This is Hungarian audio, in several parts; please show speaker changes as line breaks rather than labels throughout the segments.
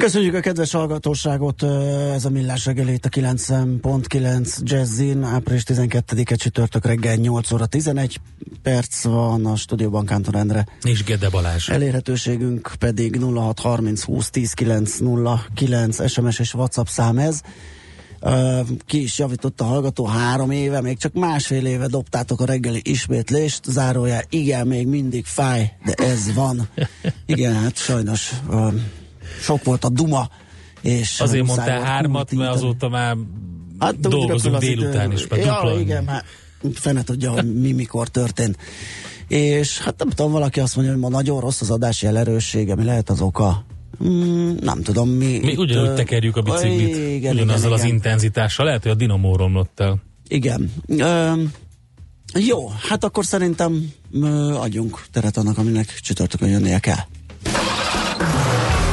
Köszönjük a kedves hallgatóságot, ez a Millás reggeli a 9.9 Jazzin, április 12-e csütörtök reggel 8 óra 11 perc van a stúdióban Kántor Endre.
És Gede Balázs.
Elérhetőségünk pedig 0630 20 10 909 SMS és WhatsApp szám ez. Ki is javított a hallgató három éve, még csak másfél éve dobtátok a reggeli ismétlést, zárója, igen, még mindig fáj, de ez van. Igen, hát sajnos sok volt a duma. És
Azért mondtál hármat, mert azóta már hát, dolgozunk délután is.
Ja, igen, hát fene tudja, hogy mi mikor történt. És hát nem tudom, valaki azt mondja, hogy ma nagyon rossz az adás jelerőssége, mi lehet az oka? Mm, nem tudom, mi...
Mi ugyanúgy tekerjük a biciklit, igen, ugyanazzal igen, az igen. intenzitással. Lehet, hogy a dinamó romlott el.
Igen. Ö, jó, hát akkor szerintem ö, adjunk teret annak, aminek csütörtökön jönnie kell.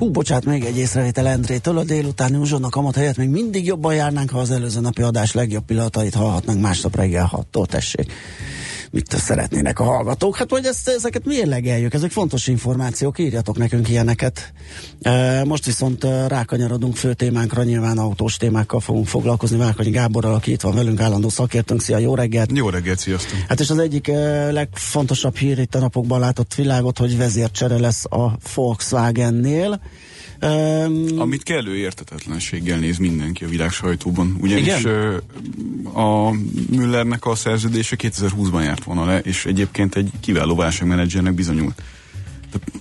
Hú, bocsát, még egy észrevétel Endrétől. A délutáni uzsonnak kamat helyett még mindig jobban járnánk, ha az előző napi adás legjobb pillanatait hallhatnánk másnap reggel 6-tól, tessék mit szeretnének a hallgatók. Hát, hogy ezt, ezeket miért legeljük? Ezek fontos információk, írjatok nekünk ilyeneket. E, most viszont rákanyarodunk fő témánkra, nyilván autós témákkal fogunk foglalkozni. Várkonyi Gáborral, aki itt van velünk, állandó szakértőnk. Szia, jó reggelt!
Jó reggelt, sziasztok!
Hát és az egyik e, legfontosabb hír itt a napokban látott világot, hogy vezércsere lesz a Volkswagennél.
Um, Amit kellő értetetlenséggel néz mindenki a világ sajtóban. Ugyanis igen? a Müllernek a szerződése 2020-ban járt volna le, és egyébként egy kiváló válságmenedzsernek bizonyult.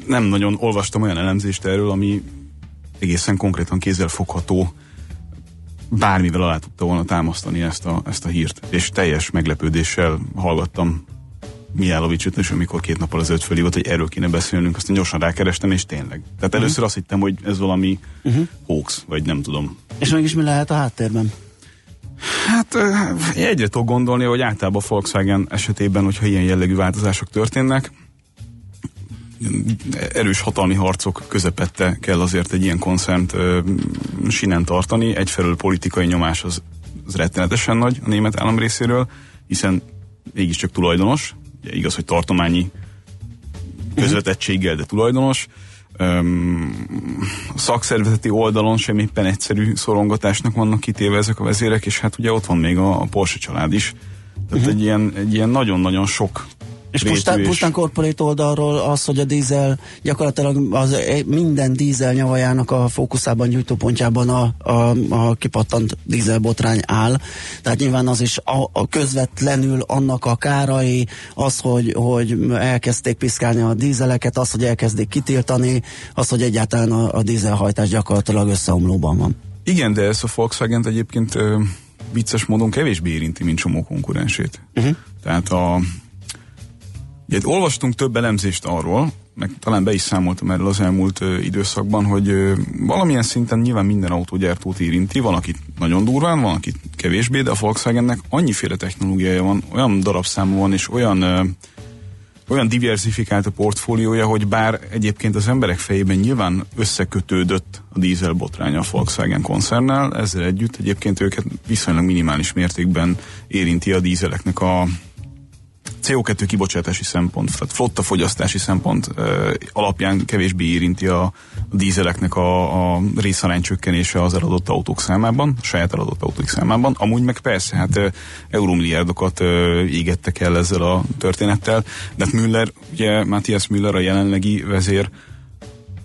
Nem nagyon olvastam olyan elemzést erről, ami egészen konkrétan kézzel fogható, bármivel alá tudta volna támasztani ezt a, ezt a hírt. És teljes meglepődéssel hallgattam Mijálovicsot, és amikor két nappal öt fölhívott, hogy erről kéne beszélnünk, aztán gyorsan rákerestem, és tényleg. Tehát uh-huh. először azt hittem, hogy ez valami uh-huh. hoax, vagy nem tudom.
És mégis mi lehet a háttérben?
Hát egyre tudok gondolni, hogy általában Volkswagen esetében, hogyha ilyen jellegű változások történnek, erős hatalmi harcok közepette kell azért egy ilyen koncernt ö, sinen tartani. Egyfelől politikai nyomás az, az rettenetesen nagy a német állam részéről, hiszen mégiscsak tulajdonos, igaz, hogy tartományi közvetettséggel, de tulajdonos. A szakszervezeti oldalon sem éppen egyszerű szorongatásnak vannak kitéve ezek a vezérek, és hát ugye ott van még a, a Porsche család is. Tehát uh-huh. egy, ilyen, egy ilyen nagyon-nagyon sok
és pusztán, pusztán korporét oldalról az, hogy a dízel gyakorlatilag az minden dízel nyavajának a fókuszában, gyújtópontjában a, a, a kipattant dízelbotrány áll. Tehát nyilván az is a, a közvetlenül annak a kárai, az, hogy, hogy elkezdték piszkálni a dízeleket, az, hogy elkezdik kitiltani, az, hogy egyáltalán a, a dízelhajtás gyakorlatilag összeomlóban van.
Igen, de ezt a Volkswagen egyébként ö, vicces módon kevésbé érinti, mint csomó konkurensét. Uh-huh. Tehát a Ugye, olvastunk több elemzést arról, meg talán be is számoltam erről az elmúlt ö, időszakban, hogy ö, valamilyen szinten nyilván minden autógyártót érinti, van, akit nagyon durván, van, akit kevésbé, de a Volkswagennek annyiféle technológiája van, olyan darabszámú van, és olyan ö, olyan diversifikált a portfóliója, hogy bár egyébként az emberek fejében nyilván összekötődött a dízel botránya a Volkswagen koncernnel, ezzel együtt egyébként őket viszonylag minimális mértékben érinti a dízeleknek a CO2 kibocsátási szempont, tehát flotta fogyasztási szempont ö, alapján kevésbé érinti a, a dízeleknek a, a részarány az eladott autók számában, a saját eladott autók számában. Amúgy meg persze, hát ö, eurómilliárdokat ö, égettek el ezzel a történettel, de hát Müller, ugye Matthias Müller a jelenlegi vezér,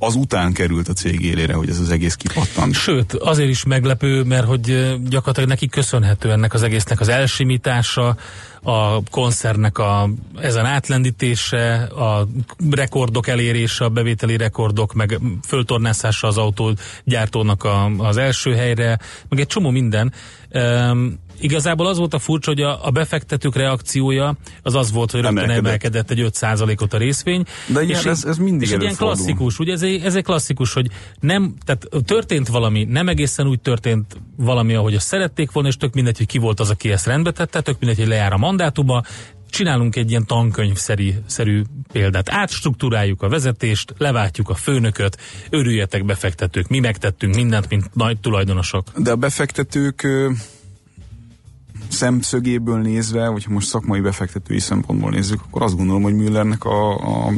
az után került a cég élére, hogy ez az egész kipattant.
Sőt, azért is meglepő, mert hogy gyakorlatilag neki köszönhető ennek az egésznek az elsimítása, a koncernek a, ezen átlendítése, a rekordok elérése, a bevételi rekordok, meg föltornászása az autógyártónak a, az első helyre, meg egy csomó minden. Um, Igazából az volt a furcsa, hogy a, a befektetők reakciója az az volt, hogy rögtön emelkedett egy 5%-ot a részvény.
De ilyen, és ez, ez mindig
és egy ilyen klasszikus, ugye ez egy, ez egy klasszikus, hogy nem, tehát történt valami, nem egészen úgy történt valami, ahogy azt szerették volna, és tök mindegy, hogy ki volt az, aki ezt rendbe tette, tök mindegy, hogy lejár a mandátuma, csinálunk egy ilyen tankönyvszerű példát. Átstruktúráljuk a vezetést, leváltjuk a főnököt, örüljetek befektetők, mi megtettünk mindent, mint nagy tulajdonosok.
De a befektetők szemszögéből nézve, vagy ha most szakmai befektetői szempontból nézzük, akkor azt gondolom, hogy Müllernek a, a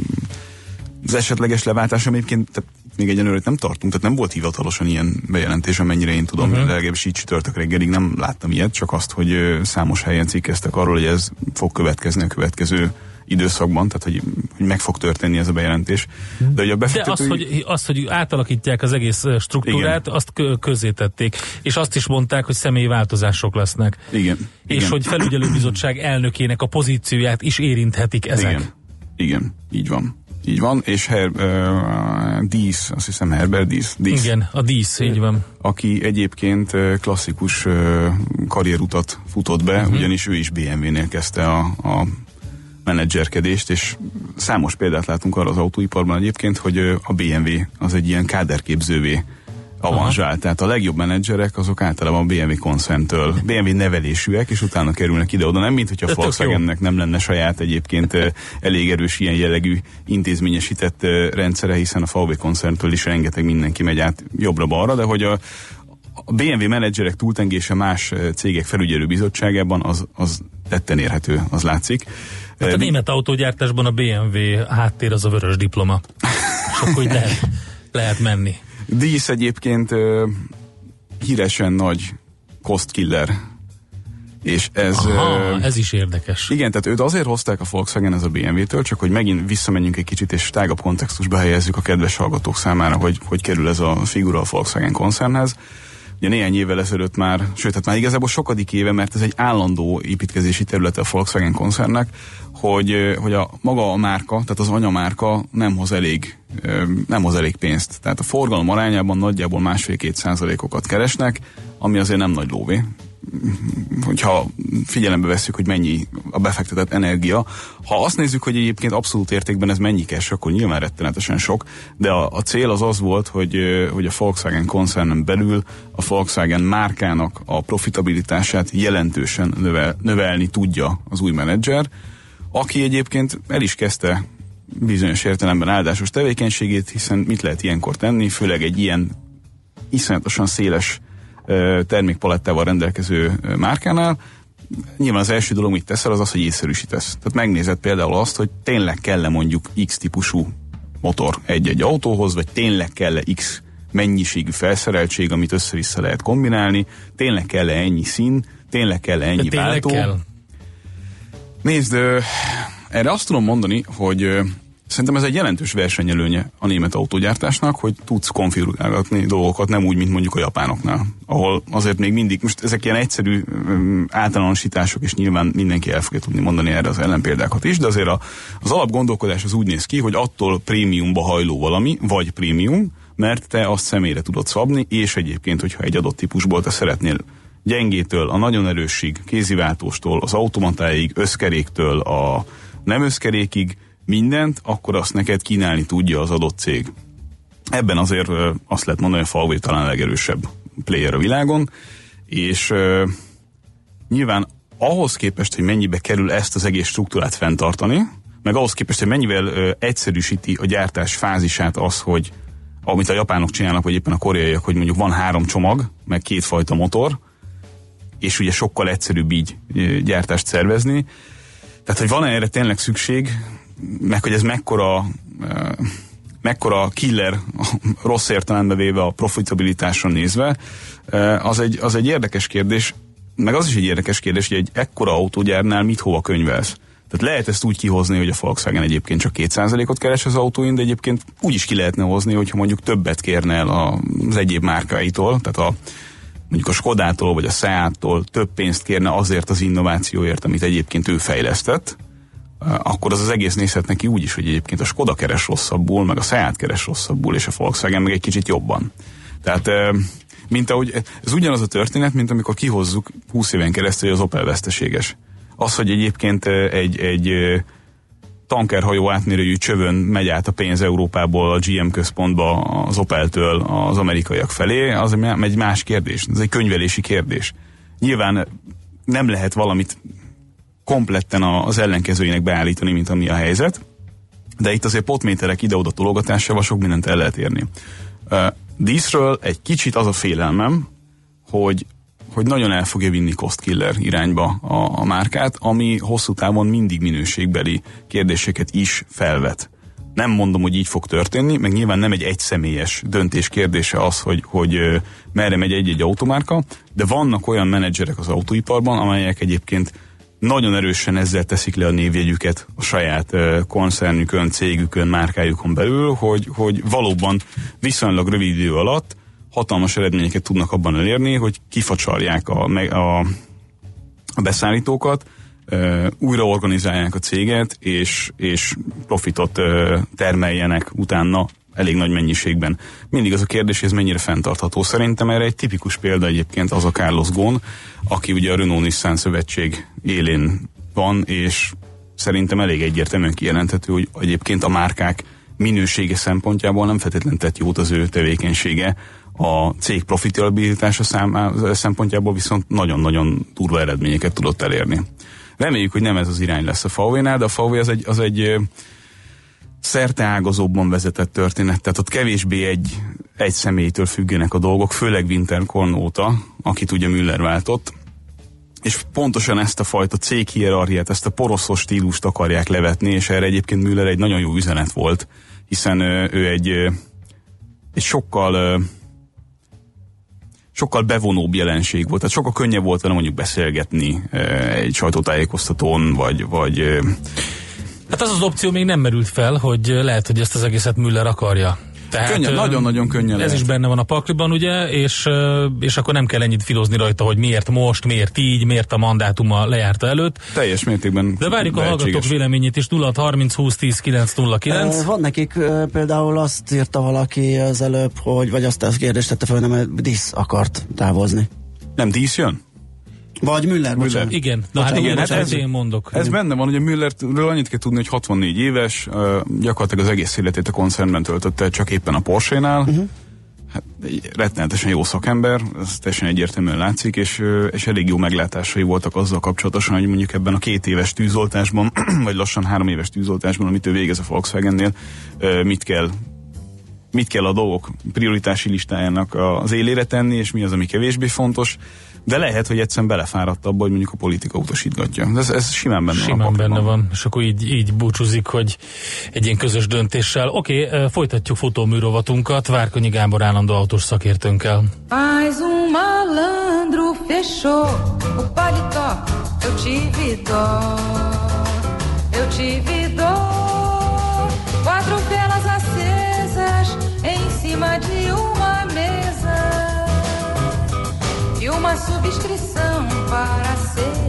az esetleges leváltása egyébként tehát még egyenlőre nem tartunk, tehát nem volt hivatalosan ilyen bejelentés, amennyire én tudom, uh-huh. legalábbis így csütörtök reggelig nem láttam ilyet, csak azt, hogy számos helyen cikkeztek arról, hogy ez fog következni a következő időszakban, tehát hogy, hogy meg fog történni ez a bejelentés.
De, hogy a befektetői... De az, hogy, az, hogy átalakítják az egész struktúrát, Igen. azt közzétették. És azt is mondták, hogy személyi változások lesznek.
Igen.
És
Igen.
hogy felügyelőbizottság elnökének a pozícióját is érinthetik ezek.
Igen. Igen, így van. Így van, és Her, uh, Dísz, azt hiszem Herbert Dísz.
Dísz. Igen, a Dísz, így van.
Aki egyébként klasszikus uh, karrierutat futott be, uh-huh. ugyanis ő is BMW-nél kezdte a, a menedzserkedést, és számos példát látunk arra az autóiparban egyébként, hogy a BMW az egy ilyen káderképzővé avanzsál. Tehát a legjobb menedzserek azok általában a BMW koncerntől, BMW nevelésűek, és utána kerülnek ide-oda. Nem, mint hogyha Volkswagennek nem lenne saját egyébként elég erős ilyen jellegű intézményesített rendszere, hiszen a VW koncerntől is rengeteg mindenki megy át jobbra-balra, de hogy a, a BMW menedzserek túltengése más cégek felügyelő bizottságában az, az tetten érhető, az látszik.
Hát a német autógyártásban a BMW háttér az a vörös diploma. És akkor így lehet, lehet menni.
Dísz egyébként híresen nagy cost killer. És ez...
Aha, ez is érdekes.
Igen, tehát őt azért hozták a Volkswagen ez a BMW-től, csak hogy megint visszamenjünk egy kicsit, és tágabb kontextusba helyezzük a kedves hallgatók számára, hogy hogy kerül ez a figura a Volkswagen koncernhez. Ugye néhány évvel ezelőtt már, sőt, hát már igazából sokadik éve, mert ez egy állandó építkezési területe a Volkswagen koncernnek, hogy, hogy a maga a márka, tehát az anyamárka nem hoz elég, nem hoz elég pénzt. Tehát a forgalom arányában nagyjából másfél-két százalékokat keresnek, ami azért nem nagy lóvé hogyha figyelembe veszük, hogy mennyi a befektetett energia. Ha azt nézzük, hogy egyébként abszolút értékben ez mennyi kes, akkor nyilván rettenetesen sok, de a, a cél az az volt, hogy, hogy a Volkswagen koncernen belül a Volkswagen márkának a profitabilitását jelentősen növel, növelni tudja az új menedzser, aki egyébként el is kezdte bizonyos értelemben áldásos tevékenységét, hiszen mit lehet ilyenkor tenni, főleg egy ilyen iszonyatosan széles termékpalettával rendelkező márkánál, nyilván az első dolog, mit teszel, az az, hogy észszerűsítesz. Tehát megnézed például azt, hogy tényleg kell-e mondjuk X típusú motor egy-egy autóhoz, vagy tényleg kell-e X mennyiségű felszereltség, amit össze-vissza lehet kombinálni, tényleg kell-e ennyi szín, tényleg kell-e ennyi De váltó. Kell. Nézd, erre azt tudom mondani, hogy Szerintem ez egy jelentős versenyelőnye a német autógyártásnak, hogy tudsz konfigurálgatni dolgokat, nem úgy, mint mondjuk a japánoknál, ahol azért még mindig, most ezek ilyen egyszerű um, általánosítások, és nyilván mindenki el fogja tudni mondani erre az ellenpéldákat is, de azért a, az alapgondolkodás az úgy néz ki, hogy attól prémiumba hajló valami, vagy prémium, mert te azt személyre tudod szabni, és egyébként, hogyha egy adott típusból te szeretnél gyengétől, a nagyon erősig, kéziváltóstól, az automatáig, összkeréktől, a nem összkerékig, mindent, akkor azt neked kínálni tudja az adott cég. Ebben azért azt lehet mondani, hogy a Huawei talán a legerősebb player a világon, és nyilván ahhoz képest, hogy mennyibe kerül ezt az egész struktúrát fenntartani, meg ahhoz képest, hogy mennyivel egyszerűsíti a gyártás fázisát az, hogy amit a japánok csinálnak, vagy éppen a koreaiak, hogy mondjuk van három csomag, meg kétfajta motor, és ugye sokkal egyszerűbb így gyártást szervezni. Tehát, hogy van-e erre tényleg szükség, meg hogy ez mekkora mekkora killer, rossz értelembe véve a profitabilitásra nézve, az egy, az egy érdekes kérdés, meg az is egy érdekes kérdés, hogy egy ekkora autógyárnál mit hova könyvelsz. Tehát lehet ezt úgy kihozni, hogy a Volkswagen egyébként csak 2%-ot keres az autóin, de egyébként úgy is ki lehetne hozni, hogyha mondjuk többet kérne el az egyéb márkáitól, tehát a mondjuk a Skodától vagy a Seattól több pénzt kérne azért az innovációért, amit egyébként ő fejlesztett, akkor az az egész nézhet neki úgy is, hogy egyébként a Skoda keres rosszabbul, meg a Seat keres rosszabbul, és a Volkswagen meg egy kicsit jobban. Tehát mint ahogy, ez ugyanaz a történet, mint amikor kihozzuk 20 éven keresztül, hogy az Opel veszteséges. Az, hogy egyébként egy, egy tankerhajó átmérőjű csövön megy át a pénz Európából a GM központba az Opeltől az amerikaiak felé, az egy más kérdés. Ez egy könyvelési kérdés. Nyilván nem lehet valamit kompletten az ellenkezőjének beállítani, mint ami a helyzet, de itt azért potméterek ide-oda tologatásával sok mindent el lehet érni. Díszről egy kicsit az a félelmem, hogy, hogy nagyon el fogja vinni cost killer irányba a, a márkát, ami hosszú távon mindig minőségbeli kérdéseket is felvet. Nem mondom, hogy így fog történni, meg nyilván nem egy egyszemélyes döntés kérdése az, hogy, hogy merre megy egy-egy automárka, de vannak olyan menedzserek az autóiparban, amelyek egyébként nagyon erősen ezzel teszik le a névjegyüket a saját koncernükön, cégükön, márkájukon belül, hogy, hogy valóban viszonylag rövid idő alatt hatalmas eredményeket tudnak abban elérni, hogy kifacsarják a, a, a beszállítókat, uh, újra organizálják a céget, és, és profitot termeljenek utána elég nagy mennyiségben. Mindig az a kérdés, hogy ez mennyire fenntartható. Szerintem erre egy tipikus példa egyébként az a Carlos Ghosn, aki ugye a Renault-Nissan szövetség élén van, és szerintem elég egyértelműen kijelenthető, hogy egyébként a márkák minősége szempontjából nem feltétlenül tett jót az ő tevékenysége, a cég profitabilitása szempontjából viszont nagyon-nagyon durva eredményeket tudott elérni. Reméljük, hogy nem ez az irány lesz a VW-nál, de a VW az egy, az egy ágazóbban vezetett történet, tehát ott kevésbé egy, egy személytől függenek a dolgok, főleg Winterkorn óta, akit ugye Müller váltott, és pontosan ezt a fajta céghierarchiát, ezt a poroszos stílust akarják levetni, és erre egyébként Müller egy nagyon jó üzenet volt, hiszen ő egy, egy sokkal sokkal bevonóbb jelenség volt, tehát sokkal könnyebb volt vele mondjuk beszélgetni egy sajtótájékoztatón, vagy, vagy
Hát az az opció még nem merült fel, hogy lehet, hogy ezt az egészet Müller akarja.
Tehát, könnyen, nagyon-nagyon könnyen
Ez
lehet.
is benne van a pakliban, ugye, és, és akkor nem kell ennyit filozni rajta, hogy miért most, miért így, miért a mandátuma lejárta előtt.
Teljes mértékben
De várjuk a hallgatók véleményét is, 0 30 20 10 9 0 9.
Van nekik például azt írta valaki az előbb, hogy, vagy azt a kérdést tette fel, nem Disz akart távozni.
Nem Disz jön?
Vagy Müller, Müller.
Igen, na hát igen, hát ez, én mondok.
Ez benne van, hogy a Müllerről annyit kell tudni, hogy 64 éves, gyakorlatilag az egész életét a koncernben töltötte, csak éppen a Porsche-nál. Uh-huh. Hát egy rettenetesen jó szakember, ez teljesen egyértelműen látszik, és, és elég jó meglátásai voltak azzal kapcsolatosan, hogy mondjuk ebben a két éves tűzoltásban, vagy lassan három éves tűzoltásban, amit ő végez a Volkswagennél, mit kell mit kell a dolgok prioritási listájának az élére tenni, és mi az, ami kevésbé fontos. De lehet, hogy egyszerűen belefáradt abba, hogy mondjuk a politika utasítgatja. Ez, ez simán benne
simán
van.
Simán benne van, és akkor így, így búcsúzik, hogy egy ilyen közös döntéssel. Oké, okay, folytatjuk fotóműrovatunkat Várkonyi Gábor állandó autós szakértőnkkel.
Mais um malandro fechou o paletó, eu tive dó, eu tive dó, uma subscrição para ser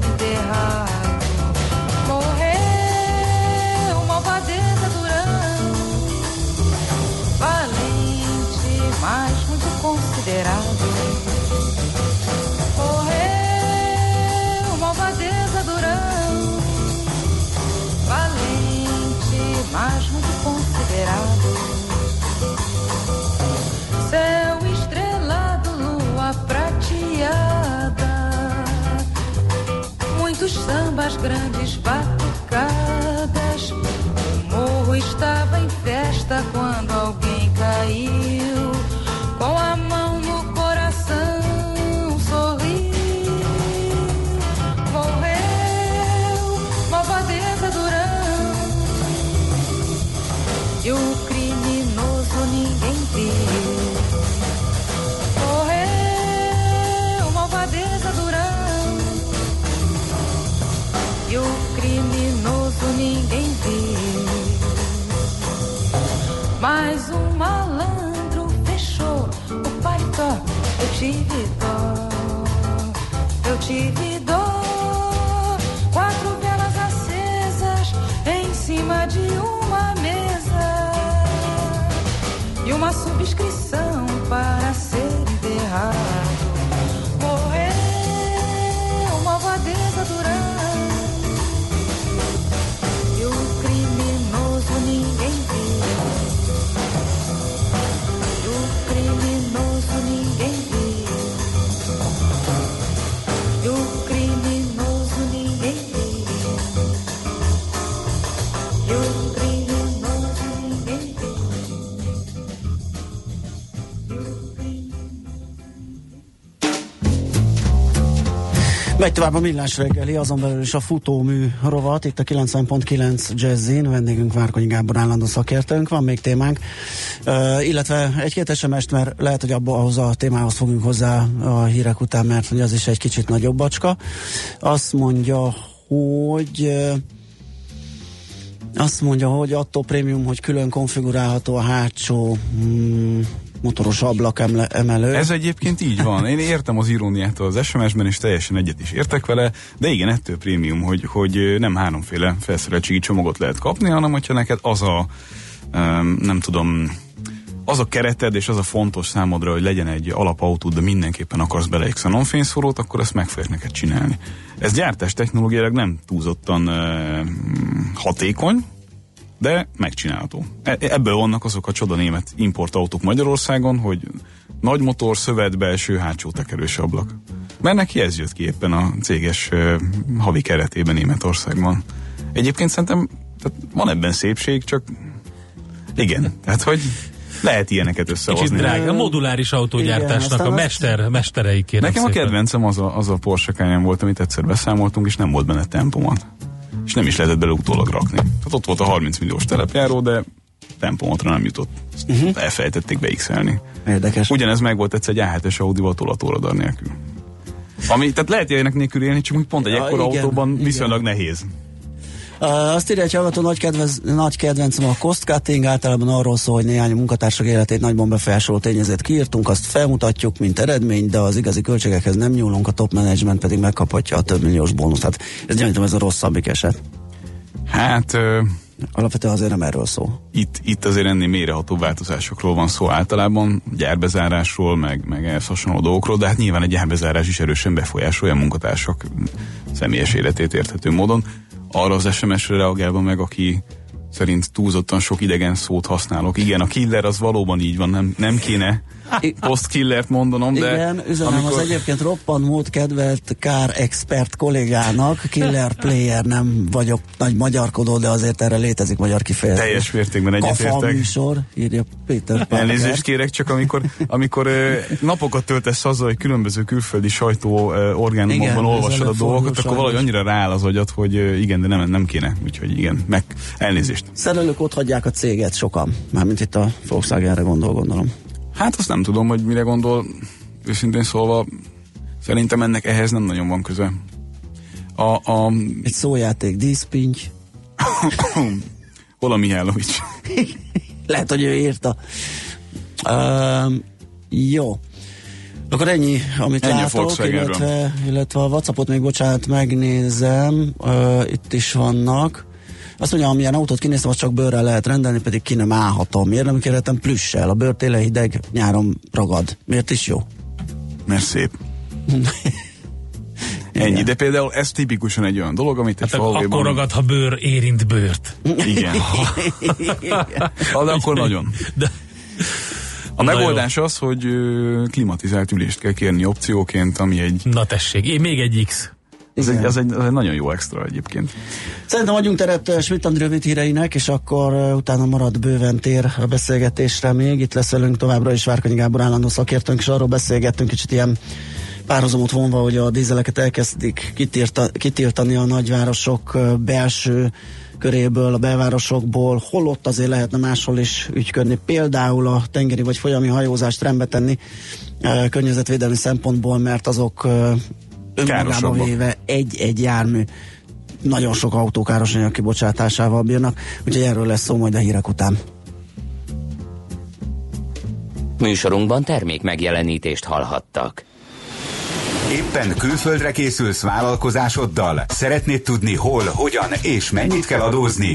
грабит. inscrição.
Megy tovább a millás reggeli, azon belül is a futómű rovat, itt a 90.9 Jazzin, vendégünk Várkonyi Gábor állandó szakértőnk, van még témánk, uh, illetve egy-két SMS, mert lehet, hogy abba ahhoz a témához fogunk hozzá a hírek után, mert hogy az is egy kicsit nagyobb bacska. Azt mondja, hogy uh, azt mondja, hogy attól prémium, hogy külön konfigurálható a hátsó mm, motoros ablak emelő.
Ez egyébként így van. Én értem az iróniát az SMS-ben, és teljesen egyet is értek vele, de igen, ettől prémium, hogy, hogy nem háromféle felszereltségi csomagot lehet kapni, hanem hogyha neked az a, nem tudom, az a kereted és az a fontos számodra, hogy legyen egy alapautód, de mindenképpen akarsz bele egy xenonfényszórót, akkor ezt meg fogják neked csinálni. Ez gyártás technológiailag nem túlzottan uh, hatékony, de megcsinálható. E- ebből vannak azok a csoda német importautók Magyarországon, hogy nagy motor, szövet, belső, hátsó tekerős ablak. Mert neki ez jött ki éppen a céges havi keretében Németországban. Egyébként szerintem tehát van ebben szépség, csak igen, tehát hogy lehet ilyeneket
Kicsit
összehozni.
drága. A moduláris autógyártásnak
aztán
a
azt-
mester, mesterei kérem
Nekem a
szépen.
kedvencem az a, az a Porsche Cayenne volt, amit egyszer beszámoltunk, és nem volt benne tempomat. És nem is lehetett bele utólag rakni. Tehát ott volt a 30 milliós telepjáró, de tempomatra nem jutott. Ezt uh-huh. elfelejtették beixelni.
Érdekes.
Ugyanez meg volt egyszer egy A7-es Audi-val tolatóradar nélkül. Ami, tehát lehet ilyenek nélkül élni, csak úgy pont egy
Ja,
ekkora
igen,
autóban
igen.
viszonylag nehéz.
Azt írja egy hallgató, nagy, kedvez, nagy kedvencem a cost cutting, általában arról szól, hogy néhány munkatársak életét nagyban befolyásoló tényezőt kiírtunk, azt felmutatjuk, mint eredmény, de az igazi költségekhez nem nyúlunk, a top management pedig megkaphatja a több milliós bónuszt. Hát ez gyanítom, ez a rosszabbik eset.
Hát ö,
Alapvetően azért nem erről szól.
itt, itt azért ennél mélyreható változásokról van szó általában, gyárbezárásról, meg, meg ehhez hasonló dolgokról, de hát nyilván egy gyárbezárás is erősen befolyásolja a munkatársak személyes életét érthető módon. Arra az SMS-re reagálva meg, aki szerint túlzottan sok idegen szót használok. Igen, a killer az valóban így van, nem, nem kéne post-killert mondanom, de
Igen, üzenem
amikor-
az egyébként roppant mód kedvelt kár expert kollégának, killer player nem vagyok nagy magyarkodó, de azért erre létezik magyar kifejezés.
teljes mértékben egyetértek.
műsor, írja Péter Parker.
Elnézést kérek, csak amikor, amikor napokat töltesz azzal, hogy különböző külföldi sajtó orgánumokban olvasod a dolgokat, akkor valahogy annyira rááll az agyat, hogy igen, de nem, nem kéne. Úgyhogy igen, meg elnézést.
Szerelők ott hagyják a céget sokan. Mármint itt a Volkswagenre gondol, gondolom.
Hát azt nem tudom, hogy mire gondol. Őszintén szólva, szerintem ennek ehhez nem nagyon van köze. A, a
Egy szójáték, díszpinty.
Hol a Mihálovics?
Lehet, hogy ő írta. Um, jó. Akkor ennyi, amit
Ennyi
látok, illetve, illetve a Whatsappot még, bocsánat, megnézem. Uh, itt is vannak. Azt mondja, amilyen autót kinéztem, azt csak bőrrel lehet rendelni, pedig ki nem állhatom. Miért nem kérhetem plüssel? A bőr télen hideg, nyáron ragad. Miért is jó?
Mert szép. Ennyi, de például ez tipikusan egy olyan dolog, amit egy
Hát
falvéban...
akkor ragad, ha bőr érint bőrt.
Igen. Ha, de akkor nagyon.
De,
A
Na
megoldás az, hogy ö, klimatizált ülést kell kérni opcióként, ami egy,
na tessék, én még egy X.
az egy, az egy, az egy nagyon jó extra egyébként.
Szerintem adjunk teret uh, Schmidt Andi rövid híreinek, és akkor uh, utána marad bőven tér a beszélgetésre még. Itt lesz velünk továbbra is Várkonyi Gábor állandó szakértőnk, és arról beszélgettünk kicsit ilyen párhuzamot vonva, hogy a dízeleket elkezdik kitilta, kitiltani a nagyvárosok uh, belső köréből, a belvárosokból, holott azért lehetne máshol is ügyködni, például a tengeri vagy folyami hajózást rendbe tenni környezetvédelmi szempontból, mert azok önmagában
Károsabbak.
véve egy-egy jármű nagyon sok autó káros anyag kibocsátásával bírnak, úgyhogy erről lesz szó majd a hírek után.
Műsorunkban termék megjelenítést hallhattak.
Éppen külföldre készülsz vállalkozásoddal? Szeretnéd tudni hol, hogyan és mennyit kell adózni?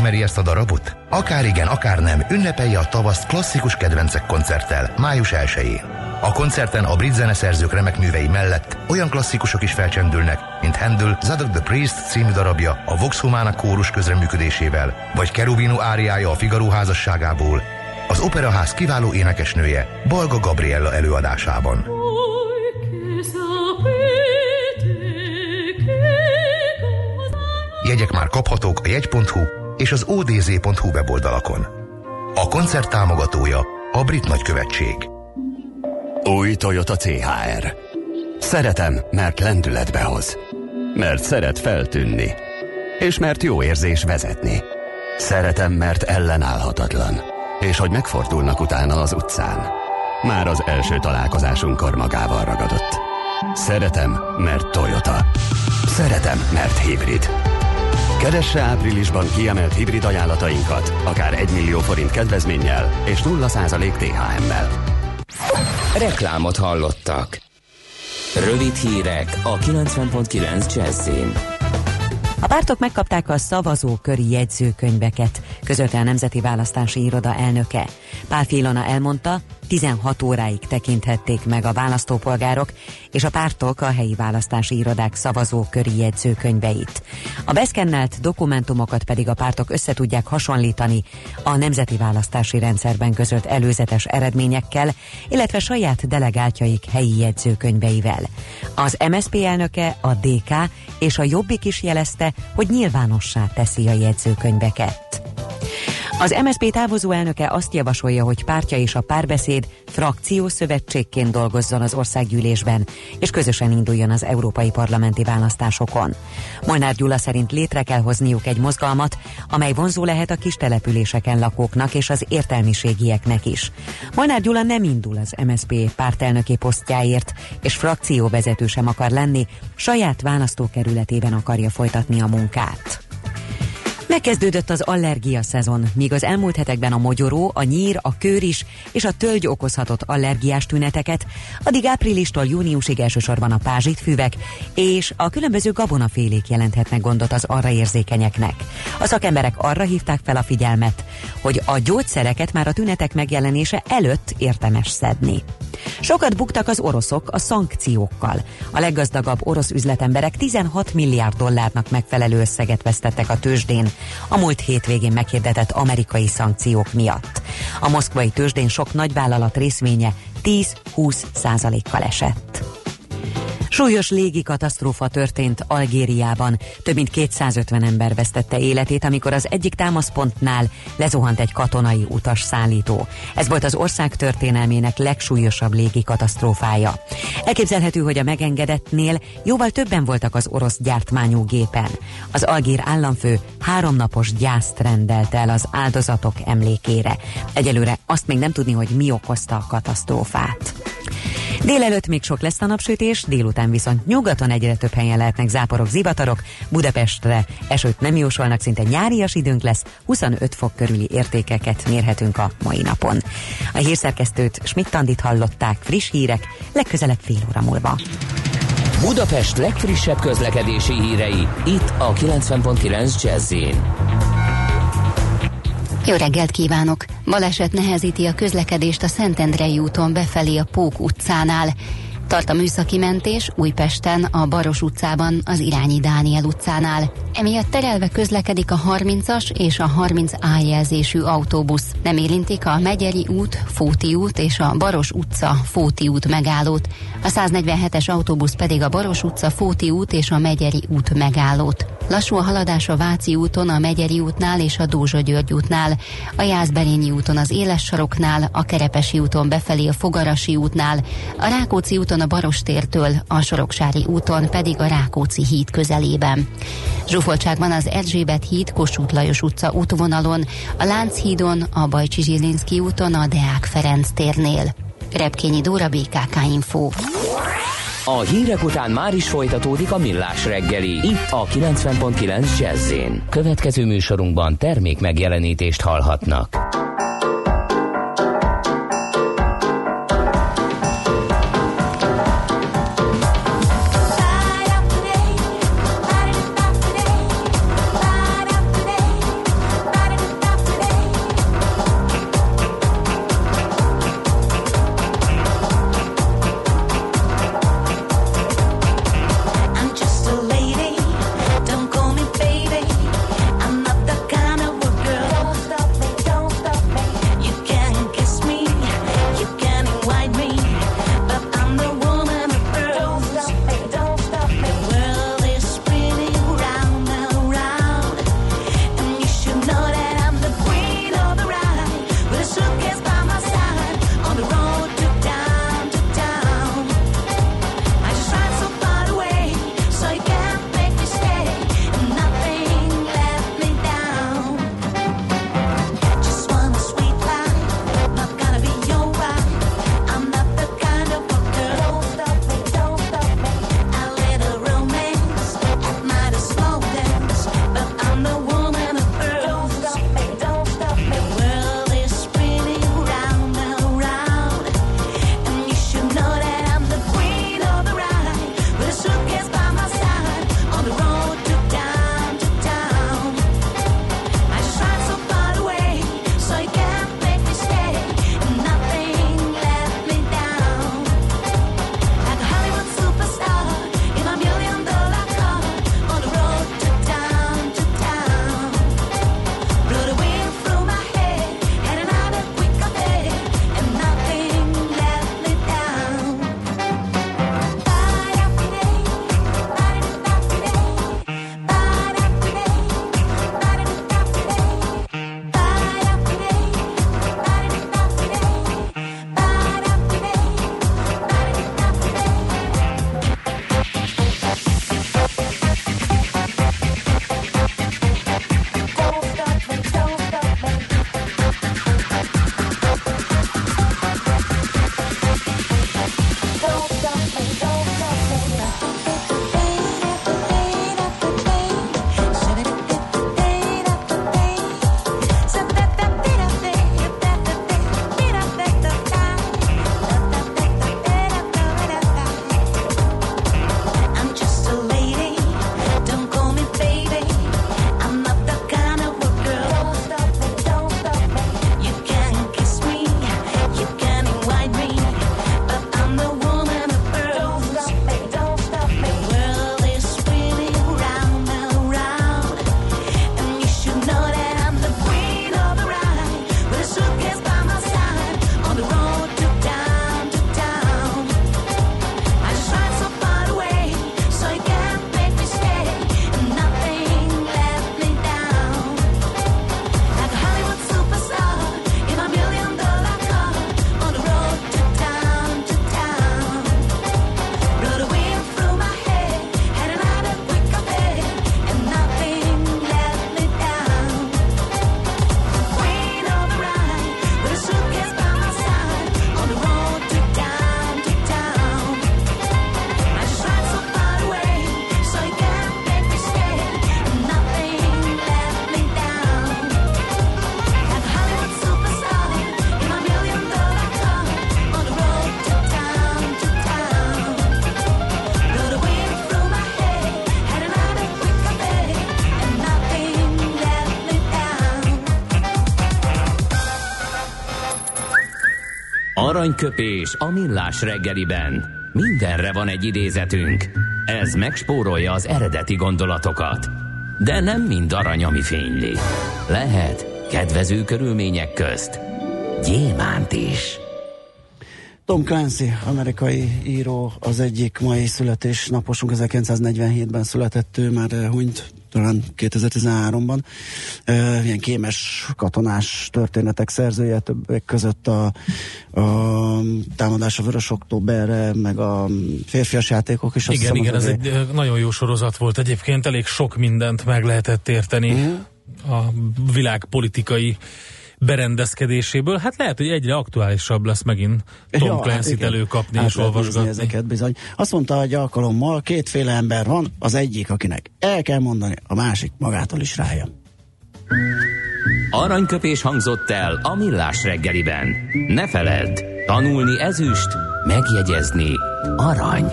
Ismeri ezt a darabot? Akár igen, akár nem, ünnepelje a tavaszt klasszikus kedvencek koncerttel, május 1 A koncerten a brit zeneszerzők remek művei mellett olyan klasszikusok is felcsendülnek, mint Handel Zadok the Priest című darabja a Vox Humana kórus közreműködésével, vagy Kerubino áriája a Figaro házasságából, az Operaház kiváló énekesnője Balga Gabriella előadásában. Jegyek már kaphatók a jegy.hu és az odz.hu weboldalakon. A koncert támogatója a Brit Nagykövetség.
Új Toyota CHR. Szeretem, mert lendületbe hoz. Mert szeret feltűnni. És mert jó érzés vezetni. Szeretem, mert ellenállhatatlan. És hogy megfordulnak utána az utcán. Már az első találkozásunkkor magával ragadott. Szeretem, mert Toyota. Szeretem, mert hibrid. Keresse áprilisban kiemelt hibrid ajánlatainkat, akár 1 millió forint kedvezménnyel és 0% THM-mel.
Reklámot hallottak. Rövid hírek a 90.9 Jazzin.
A pártok megkapták a szavazóköri jegyzőkönyveket, közölte a Nemzeti Választási Iroda elnöke. Pál Filona elmondta, 16 óráig tekinthették meg a választópolgárok és a pártok a helyi választási irodák szavazóköri jegyzőkönyveit. A beszkennelt dokumentumokat pedig a pártok össze tudják hasonlítani a nemzeti választási rendszerben között előzetes eredményekkel, illetve saját delegáltjaik helyi jegyzőkönyveivel. Az MSZP elnöke, a DK és a Jobbik is jelezte, hogy nyilvánossá teszi a jegyzőkönyveket. Az MSZP távozó elnöke azt javasolja, hogy pártja és a párbeszéd frakciószövetségként dolgozzon az országgyűlésben, és közösen induljon az európai parlamenti választásokon. Molnár Gyula szerint létre kell hozniuk egy mozgalmat, amely vonzó lehet a kis településeken lakóknak és az értelmiségieknek is. Molnár Gyula nem indul az MSZP pártelnöki posztjáért, és frakcióvezető sem akar lenni, saját választókerületében akarja folytatni a munkát. Megkezdődött az allergia szezon, míg az elmúlt hetekben a mogyoró, a nyír, a is és a tölgy okozhatott allergiás tüneteket, addig áprilistól júniusig elsősorban a pázsitfüvek és a különböző gabonafélék jelenthetnek gondot az arra érzékenyeknek. A szakemberek arra hívták fel a figyelmet, hogy a gyógyszereket már a tünetek megjelenése előtt értemes szedni. Sokat buktak az oroszok a szankciókkal. A leggazdagabb orosz üzletemberek 16 milliárd dollárnak megfelelő összeget vesztettek a tőzsdén a múlt hétvégén meghirdetett amerikai szankciók miatt. A moszkvai tőzsdén sok nagyvállalat részvénye 10-20 százalékkal esett. Súlyos légi katasztrófa történt Algériában. Több mint 250 ember vesztette életét, amikor az egyik támaszpontnál lezuhant egy katonai utas szállító. Ez volt az ország történelmének legsúlyosabb légi katasztrófája. Elképzelhető, hogy a megengedettnél jóval többen voltak az orosz gyártmányú gépen. Az algír államfő háromnapos gyászt rendelt el az áldozatok emlékére. Egyelőre azt még nem tudni, hogy mi okozta a katasztrófát. Délelőtt még sok lesz a napsütés, délután viszont nyugaton egyre több helyen lehetnek záporok, zivatarok, Budapestre esőt nem jósolnak, szinte nyárias időnk lesz, 25 fok körüli értékeket mérhetünk a mai napon. A hírszerkesztőt Schmidt-Tandit hallották, friss hírek, legközelebb fél óra múlva.
Budapest legfrissebb közlekedési hírei, itt a 90.9 jazz
jó reggelt kívánok! Baleset nehezíti a közlekedést a Szentendrei úton befelé a Pók utcánál. Tart a műszaki mentés Újpesten, a Baros utcában, az irányi Dániel utcánál. Emiatt terelve közlekedik a 30-as és a 30A jelzésű autóbusz. Nem érintik a Megyeri út, Fóti út és a Baros utca, Fóti út megállót. A 147-es autóbusz pedig a Baros utca, Fóti út és a Megyeri út megállót. Lassú a haladás a Váci úton, a Megyeri útnál és a Dózsa György útnál, a Jászberényi úton az Éles saroknál, a Kerepesi úton befelé a Fogarasi útnál, a Rákóczi úton a Barostértől, a Soroksári úton pedig a Rákóczi híd közelében. Zsúfoltságban az Erzsébet híd Kossuth Lajos utca útvonalon, a Lánchídon, a Bajcsi Zsilinszki úton, a Deák Ferenc térnél. Repkényi Dóra, BKK Info.
A hírek után már is folytatódik a millás reggeli. Itt a 90.9 jazz Következő műsorunkban termék megjelenítést hallhatnak. Aranyköpés a millás reggeliben. Mindenre van egy idézetünk. Ez megspórolja az eredeti gondolatokat. De nem mind arany, ami fényli. Lehet kedvező körülmények közt gyémánt is.
Tom Clancy, amerikai író, az egyik mai születésnaposunk, 1947-ben született, ő már eh, hunyt talán 2013-ban. Uh, ilyen kémes katonás történetek szerzője, többek között a, a támadás a Vörös Októberre, meg a férfias játékok is.
Igen,
hiszem,
igen, ez egy nagyon jó sorozat volt egyébként, elég sok mindent meg lehetett érteni
Mhm.
a világ politikai berendezkedéséből. Hát lehet, hogy egyre aktuálisabb lesz megint Tom
Ja,
Clancy-t
igen.
előkapni
Át
és olvasgatni.
Ezeket bizony. Azt mondta egy alkalommal, kétféle ember van, az egyik, akinek el kell mondani, a másik magától is rájön.
Aranyköpés hangzott el a millás reggeliben. Ne feledd, tanulni ezüst, megjegyezni arany.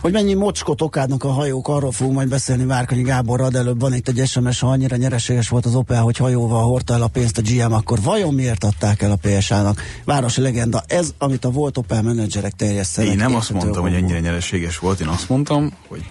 Hogy mennyi mocskot okádnak a hajók, arról fogunk majd beszélni Várkonyi Gáborral, de előbb van itt egy SMS, ha annyira nyereséges volt az Opel, hogy hajóval hordta el a pénzt a GM, akkor vajon miért adták el a PSA-nak? Városi legenda, ez, amit a volt Opel menedzserek terjesztenek.
Én nem azt mondtam, hogy ennyire nyereséges volt, én azt mondtam, hogy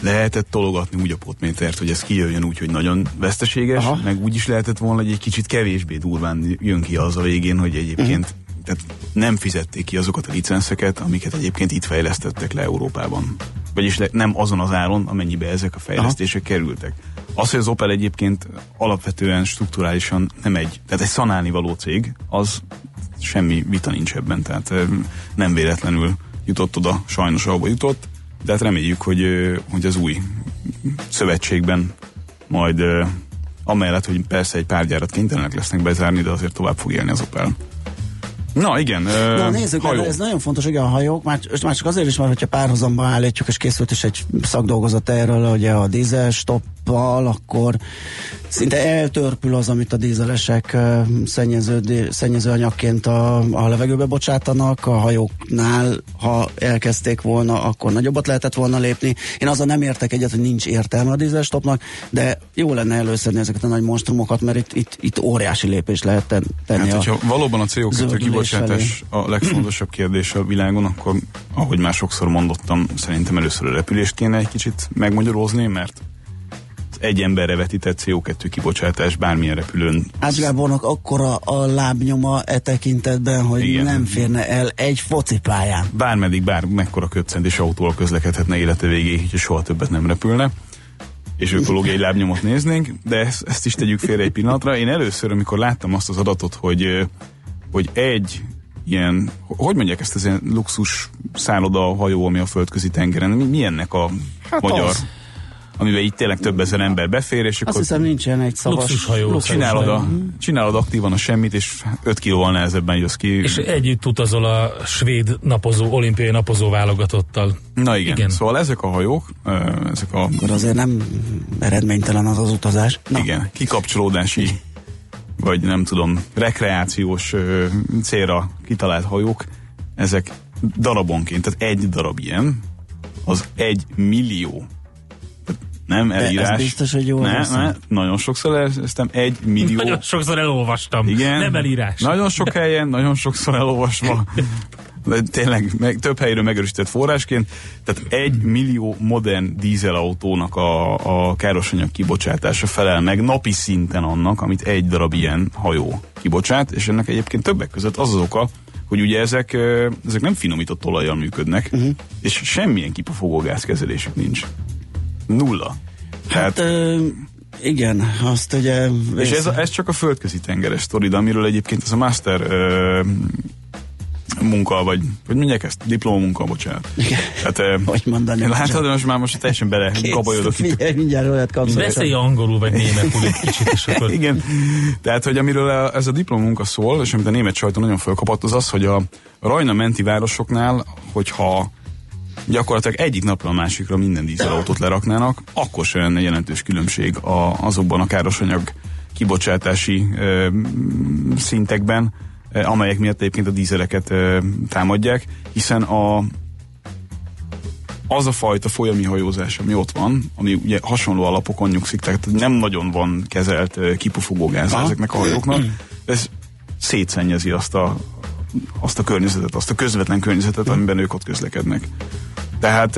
lehetett tologatni úgy a potmétert, hogy ez kijöjjön úgy, hogy nagyon veszteséges,
Aha.
Meg úgy is lehetett volna, hogy egy kicsit kevésbé durván jön ki az a végén, hogy egyébként
Mhm.
Tehát nem fizették ki azokat a licenszeket, amiket egyébként itt fejlesztettek le Európában. Vagyis le, nem azon az áron, amennyibe ezek a fejlesztések Aha. kerültek. Az, hogy az Opel egyébként alapvetően strukturálisan nem egy, tehát egy szanálni való cég, az semmi vita nincs ebben, tehát nem véletlenül jutott oda, sajnos ahova jutott, de hát reméljük, hogy, hogy az új szövetségben majd amellett, hogy persze egy pár gyárat kénytelenek lesznek bezárni, de azért tovább fog élni az Opel. Na igen,
Na nézzük,
hajó.
ez nagyon fontos, igen, a hajók, már, már csak azért is, mert hogyha párhuzamba állítjuk, és készült is egy szakdolgozat erről, ugye a dízel stoppal, akkor szinte eltörpül az, amit a dízelesek ö, szennyező, szennyező anyagként a, a levegőbe bocsátanak, a hajóknál, ha elkezdték volna, akkor nagyobbat lehetett volna lépni. Én azzal nem értek egyet, hogy nincs értelme a dízel stoppnak, de jó lenne előszedni ezeket a nagy monstrumokat, mert itt, itt, itt óriási lépés lehet ten- tenni.
Hát,
a,
valóban a CO2
zöldülés
kibocsátás a legfontosabb kérdés a világon, akkor, ahogy már sokszor mondottam, szerintem először a repülést kéne egy kicsit megmagyarózni, mert egy emberre vetített CO2 kibocsátás bármilyen repülőn
Ács Gábornak akkora a lábnyoma e tekintetben, hogy
Igen.
Nem férne el egy focipályán.
bármeddig, bár mekkora kötcentés autóval közlekedhetne élete végéig, hogy soha többet nem repülne és ökológiai lábnyomot néznénk, de ezt, ezt is tegyük félre egy pillanatra. Én először, amikor láttam azt az adatot, hogy, hogy egy ilyen, hogy mondják ezt az ilyen luxus szálloda hajó, ami a földközi tengeren, mi, mi ennek a hát magyar,
az.
Amiben így tényleg több ezer ember befér, és
Azt
akkor
hiszem nincsen egy szavas
Luxushajó.
luxus-
csinálod, a, csinálod aktívan a semmit, és 5 kilóval nehezebben jössz ki.
És együtt utazol a svéd napozó, olimpiai napozó válogatottal.
Na igen.
Igen.
szóval ezek a hajók, ezek a
Akkor azért nem eredménytelen az az utazás. Na,
Igen, kikapcsolódási, vagy nem tudom, rekreációs ö, célra kitalált hajók, ezek darabonként, tehát egy darab ilyen, az egy millió. Nem
ez
elírás.
biztos, hogy jól
ne, ne, nagyon sokszor elkezdtem, egy millió.
Nagyon sokszor elolvastam.
Igen.
Nem elírás.
Nagyon sok helyen, nagyon sokszor elolvasva. De tényleg meg, több helyről megerősített forrásként. Tehát egy millió modern dízelautónak a, a károsanyag kibocsátása felel meg napi szinten annak, amit egy darab ilyen hajó kibocsát, és ennek egyébként többek között az az oka, hogy ugye ezek, ezek nem finomított olajjal működnek, uh-huh. és semmilyen kipufogó gázkezelésük nincs. Nulla.
Hát, ö, igen, azt ugye...
És ez, ez csak a földközi tengeres sztori, de amiről egyébként ez a master ö, munka, vagy hogy mondják ezt? Diplomamunka, bocsánat.
Igen.
Hát, ö,
Hogy mondani?
Látod, most már most teljesen bele kabajodok itt.
Figyelj, mindjárt olyat kapsz.
Beszélj angolul, vagy németül egy kicsit, és akkor...
Igen, tehát, hogy amiről ez a diplomunka szól, és amit a német sajtó nagyon fölkapott, az az, hogy a Rajna menti városoknál, hogyha gyakorlatilag egyik napról a másikra minden dízelautót leraknának, akkor sem lenne jelentős különbség a, azokban a károsanyag kibocsátási ö, szintekben, amelyek miatt egyébként a dízeleket ö, támadják, hiszen a az a fajta folyami hajózás, ami ott van, ami ugye hasonló alapokon nyugszik, tehát nem nagyon van kezelt ö, kipufogógáz
Aha.
ezeknek a hajóknak, ez szétszennyezi azt a, azt a környezetet, azt a közvetlen környezetet, amiben ők ott közlekednek. Tehát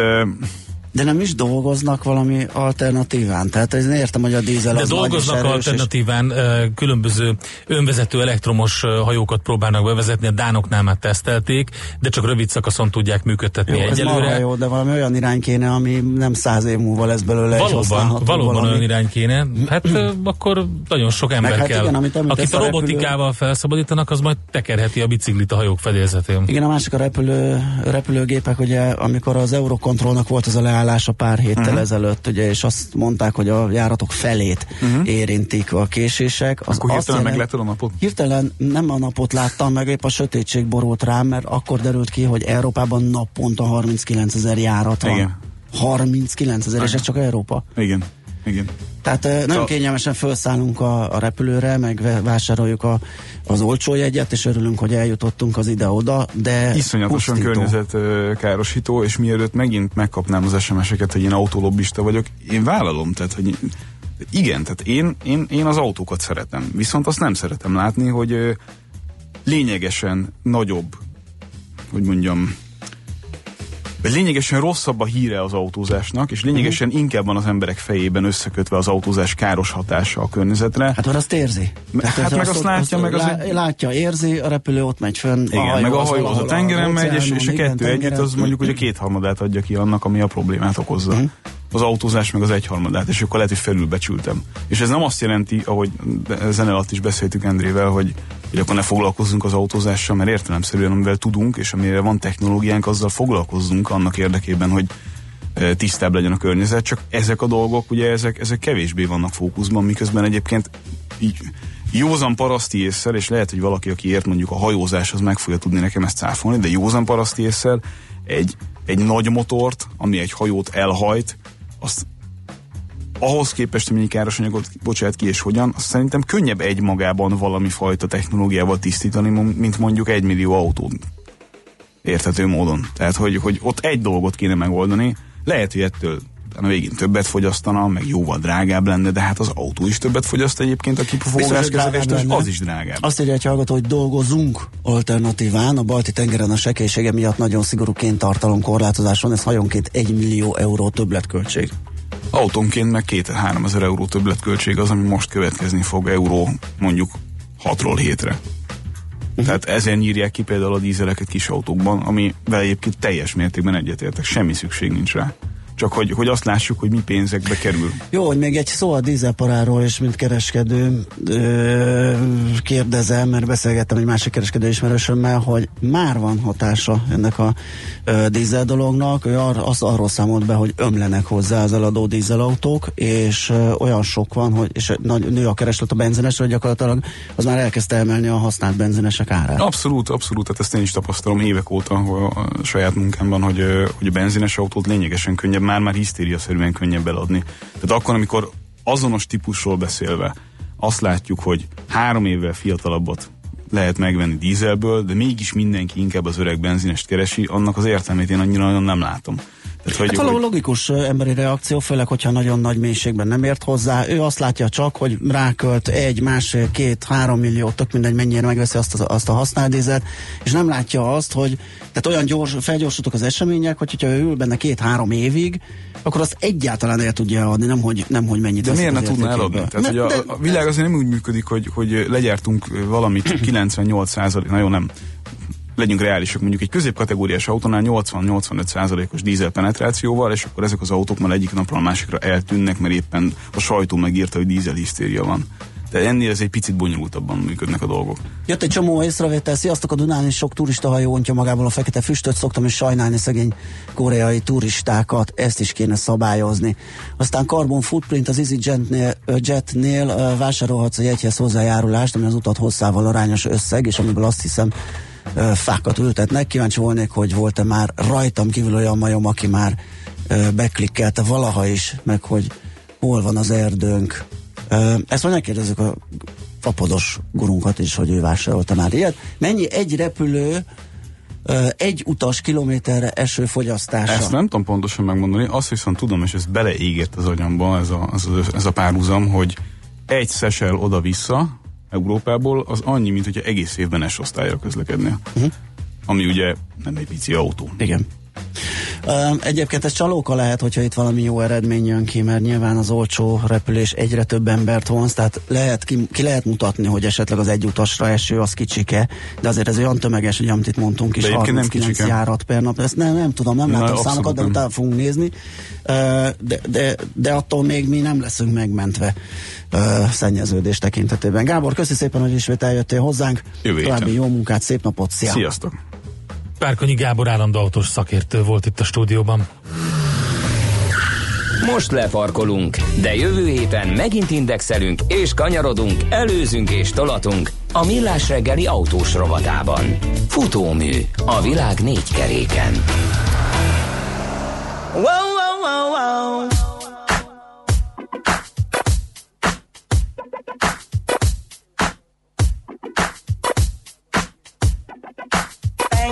De nem is dolgoznak valami alternatíván? Tehát én értem, hogy a dízel
De
az és
dolgoznak
és-
alternatíván, ö, különböző önvezető elektromos hajókat próbálnak bevezetni, a Dánoknál már tesztelték, de csak rövid szakaszon tudják működtetni
Jó, ez
egyelőre.
jó, de valami olyan irány kéne, ami nem száz év múlva lesz belőle. és
Valóban, valóban
valami.
olyan irány kéne. Hát akkor nagyon sok ember
hát
kell.
igen, amit említesz,
Akit a
a repülő-
robotikával felszabadítanak, az majd tekerheti a biciklit a hajók fedélzetén.
Igen, a másik a repülő, repülőgépek, ugye, amikor az Eurocontrolnak volt az a leállása pár héttel uh-huh. ezelőtt, ugye, és azt mondták, hogy a járatok felét uh-huh. érintik a késések. Az
akkor hirtelen
jelent-
megláttad a napot?
Hirtelen nem a napot láttam, meg épp a sötétség borult rám, mert akkor derült ki, hogy Európában naponta 39 ezer járat van.
Igen.
39 ezer, és ez csak Európa.
Igen, igen.
Tehát ö, nagyon
Szóval-
kényelmesen felszállunk a, a repülőre, meg vásároljuk a, az olcsó jegyet, és örülünk, hogy eljutottunk az ide-oda, de
Iszonyatosan
pusztító.
környezetkárosító, és mielőtt megint megkapnám az SMS-eket, hogy én autolobbista vagyok, én vállalom, tehát hogy igen, tehát én, én, én az autókat szeretem, viszont azt nem szeretem látni, hogy lényegesen nagyobb, hogy mondjam, vagy lényegesen rosszabb a híre az autózásnak, és lényegesen inkább van az emberek fejében összekötve az autózás káros hatása a környezetre.
Hát mert azt érzi.
Hát meg azt látja, meg az
lá, Látja, érzi, a repülő ott megy fönn.
Igen, meg a hajó az a tengeren megy, és, és a kettő együtt az mondjuk hogy a kétharmadát adja ki annak, ami a problémát okozza.
Mhm.
Az autózás meg az egyharmadát, és akkor lehet, hogy felülbecsültem. És ez nem azt jelenti, ahogy zene alatt is beszéltük Endrével, hogy, hogy akkor ne foglalkozzunk az autózással, mert értelemszerűen, amivel tudunk, és amire van technológiánk, azzal foglalkozzunk annak érdekében, hogy e, tisztább legyen a környezet, csak ezek a dolgok, ugye ezek, ezek kevésbé vannak fókuszban, miközben egyébként így józan paraszti észsel, és lehet, hogy valaki, aki ért mondjuk a hajózás, az meg fogja tudni nekem ezt cáfolni, de józan paraszti észsel egy, egy nagy motort, ami egy hajót elhajt, azt ahhoz képest, mennyi káros anyagot bocsát ki és hogyan, azt szerintem könnyebb egymagában valami fajta technológiával tisztítani, mint mondjuk egy millió autót érthető módon. Tehát, hogy, hogy ott egy dolgot kéne megoldani, lehet, hogy ettől a végén többet fogyasztana, meg jóval drágább lenne, de hát az autó is többet fogyaszt egyébként a
Biztos,
kipufogás
hogy drágább
kezeléstől, és az is drágább.
Azt írja egy hallgató, hogy dolgozunk alternatíván. A balti tengeren a sekélysége miatt nagyon szigorú kéntartalomkorlátozás van, ez hajonként 1 millió euró többletköltség.
Autónként meg 2-3 ezer euró többletköltség az, ami most következni fog euró mondjuk 6-ról 7-re. Tehát ezen írják ki például a dízeleket kis autókban, ami egyébként teljes mértékben egyetértek, semmi szükség nincs rá. Csak hogy, hogy azt lássuk, hogy mi pénzekbe kerül.
Jó, hogy még egy szó a dízelparáról, és mint kereskedő ö, kérdezem, mert beszélgettem egy másik kereskedő ismerősömmel, hogy már van hatása ennek a ö, dízel dolognak. Ő ar, az arról számolt be, hogy ömlenek hozzá az eladó dízelautók, és ö, olyan sok van, hogy és nagy, nő a kereslet a benzinesre, hogy gyakorlatilag az már elkezdte emelni a használt benzinesek árát.
Abszolút, abszolút, tehát ezt én is tapasztalom évek óta a, a saját munkámban, hogy, hogy a benzines autót lényegesen könnyebb, már-már hisztériaszerűen könnyebb eladni. Tehát akkor, amikor azonos típusról beszélve azt látjuk, hogy három évvel fiatalabbat lehet megvenni dízelből, de mégis mindenki inkább az öreg benzinest keresi, annak az értelmét én annyira nagyon nem látom. Tehát,
Hát valahol logikus emberi reakció, főleg, hogyha nagyon nagy mélységben nem ért hozzá. Ő azt látja csak, hogy rákölt egy, másfél, két, három millió, tök mindegy, mennyire megveszi azt, a- azt a használtdízet, és nem látja azt, hogy tehát olyan gyors, felgyorsultak az események, hogy hogyha ő ül benne két-három évig, akkor azt egyáltalán el tudja adni, nem hogy, nem, hogy mennyit
De miért ne
értékéből.
eladni? Tehát,
Ne-
hogy a,
de-
a világ azért nem úgy működik, hogy, hogy legyártunk valamit 98 százalék, na jó, nem, legyünk reálisak, mondjuk egy középkategóriás autónál 80-85 százalékos dízel penetrációval, és akkor ezek az autók már egyik napról a másikra eltűnnek, mert éppen a sajtó megírta, hogy dízel hisztéria van. De ennél ez egy picit bonyolultabban működnek a dolgok.
Jött egy csomó észrevétel, sziasztok a Dunán is sok turista hajó ontja magából a fekete füstöt, szoktam is sajnálni szegény koreai turistákat, ezt is kéne szabályozni. Aztán Carbon Footprint az EasyJetnél Jetnél vásárolhatsz egy egyhez hozzájárulást, ami az utat hosszával arányos összeg, és amiből azt hiszem fákat ültetnek. Kíváncsi volnék, hogy volt-e már rajtam kívül olyan majom, aki már beklikkelte valaha is, meg hogy hol van az erdőnk, Ezt majd megkérdezzük a fapodos gurunkat is, hogy ő vásárolta már ilyet. Mennyi egy repülő egy utas kilométerre eső fogyasztása?
Ezt nem tudom pontosan megmondani, azt viszont tudom, és ez beleégett az agyamba, ez a, ez a, ez a párhuzam, hogy egy szesel oda-vissza Európából az annyi, mint hogyha egész évben S osztályra közlekednél. Uh-huh. Ami ugye nem egy pici autó.
Igen. Egyébként ez csalóka lehet, hogyha itt valami jó eredmény jön ki, mert nyilván az olcsó repülés egyre több embert vonz, tehát lehet, ki, ki lehet mutatni, hogy esetleg az egy utasra eső az kicsike, de azért ez olyan tömeges, hogy amit itt mondtunk is,
De egyébként nem
39
kicsike.
járat per nap, ezt nem, nem tudom, nem
Na,
látom számokat, de
nem.
utána fogunk nézni, de, de, de attól még mi nem leszünk megmentve ö, szennyeződés tekintetében. Gábor, köszi szépen, hogy ismét eljöttél hozzánk.
Jövő.
További jó munkát, szép napot, szia!
Sziasztok!
Párkonyi Gábor állandó autós szakértő volt itt a stúdióban.
Most lefarkolunk, de jövő héten megint indexelünk és kanyarodunk, előzünk és tolatunk a Millás reggeli autós rovatában. Futómű a világ négy keréken.
Whoa, whoa, whoa, whoa.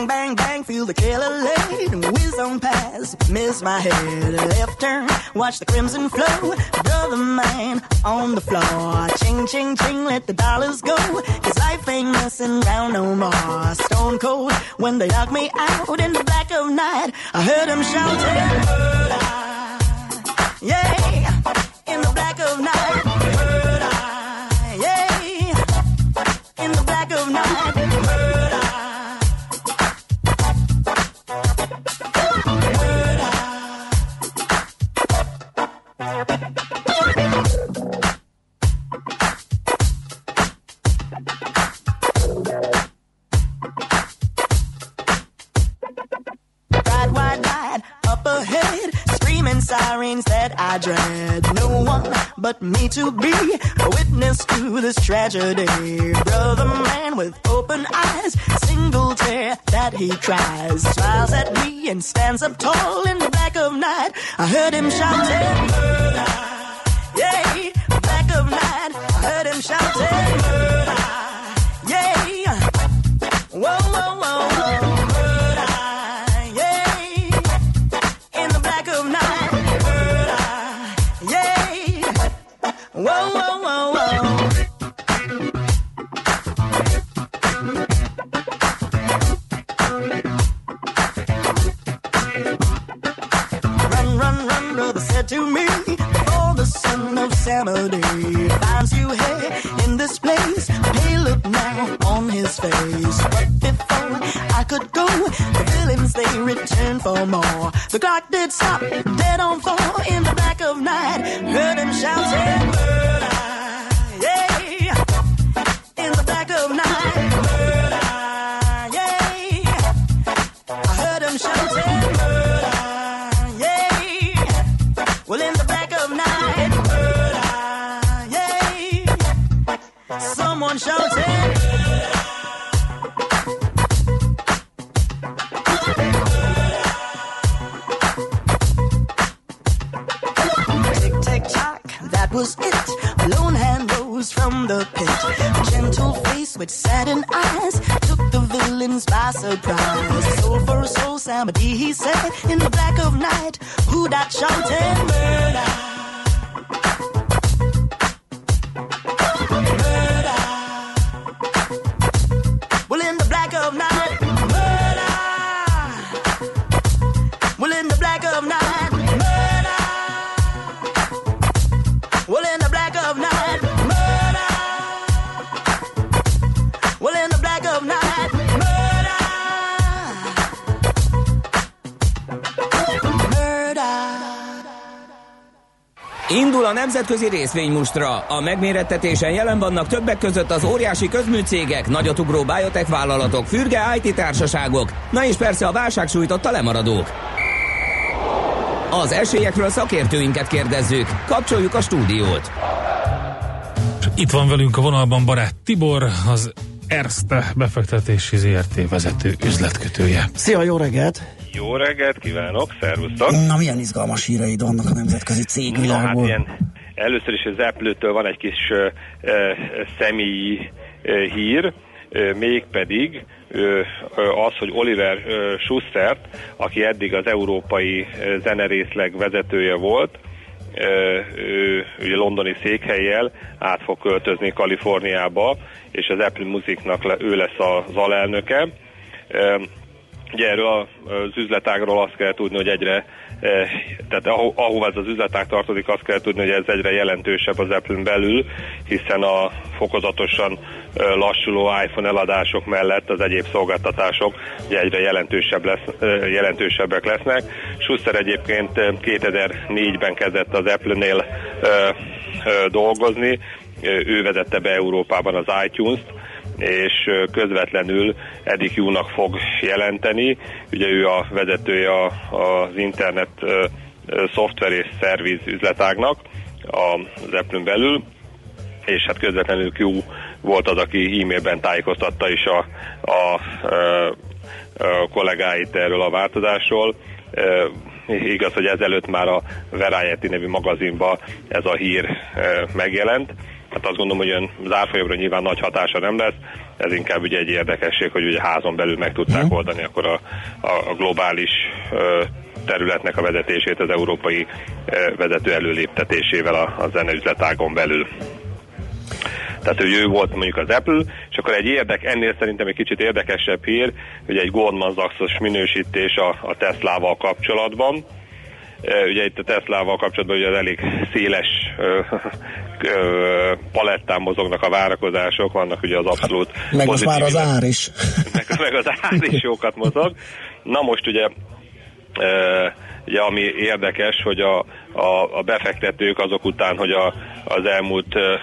Bang, bang, feel the killer lead whiz on past, miss my head. Left turn, watch the crimson flow. Brother man on the floor. Ching, ching, ching, let the dollars go. Cause life ain't messing around no more. Stone cold when they knock me out in the black of night. I heard them shouting, tragedy. Brother man with open eyes, single tear that he cries. Smiles at me and stands up tall in the black of night. I heard him shouting,
上天。Nemzetközi részvénymustra. A megmérettetésen jelen vannak többek között az óriási közműcégek, nagyotugró biotech vállalatok, fürge IT társaságok, na és persze a válság sújtotta lemaradók. Az esélyekről szakértőinket kérdezzük. Kapcsoljuk a stúdiót.
Itt van velünk a vonalban barát Tibor, az Erste befektetési ZRT vezető üzletkötője.
Szia, jó reggelt!
Jó reggelt kívánok, szervusztok!
Na, milyen izgalmas híreid vannak a nemzetközi
Na hát
cégvilágból?
ilyen Először is az Apple-től van egy kis ö, ö, személyi ö, hír, mégpedig az, hogy Oliver Schustert, aki eddig az európai zenerészleg vezetője volt, ő ugye londoni székhelyjel át fog költözni Kaliforniába, és az Apple Musicnak ő lesz az alelnöke. Ugye erről az üzletágról azt kell tudni, hogy egyre, tehát aho, ahova ez az üzletág tartozik, azt kell tudni, hogy ez egyre jelentősebb az Apple-n belül, hiszen a fokozatosan eh, lassuló iPhone eladások mellett az egyéb szolgáltatások ugye egyre jelentősebb lesz, eh, jelentősebbek lesznek. Schuster egyébként eh, 2004-ben kezdett az Apple-nél eh, eh, dolgozni, Eh, ő vezette be Európában az iTunes-t, és közvetlenül Edik Júnak fog jelenteni. Ugye ő a vezetője az internet szoftver és szerviz üzletágnak az Apple-n belül, és hát közvetlenül Q volt az, aki e-mailben tájékoztatta is a, a, a, kollégáit erről a változásról. Ö, Igaz, hogy ezelőtt már a Variety nevű magazinban ez a hír megjelent. Hát azt gondolom, hogy olyan zárfolyamra nyilván nagy hatása nem lesz, ez inkább ugye egy érdekesség, hogy ugye házon belül meg tudták oldani akkor a, a, a globális ö, területnek a vezetését az európai ö, vezető előléptetésével a, a zeneüzletágon belül. Tehát hogy ő volt mondjuk az Apple, és akkor egy érdek, ennél szerintem egy kicsit érdekesebb hír, hogy egy Goldman Sachs-os minősítés a, a Teslával kapcsolatban. Ugye itt a Teslával kapcsolatban ugye az elég széles ö, ö, palettán mozognak a várakozások, vannak ugye az abszolút
Meg most már az ár is.
meg, meg az ár is jókat mozog. Na most ugye, e, ugye ami érdekes, hogy a, a, a befektetők azok után, hogy a, az elmúlt e,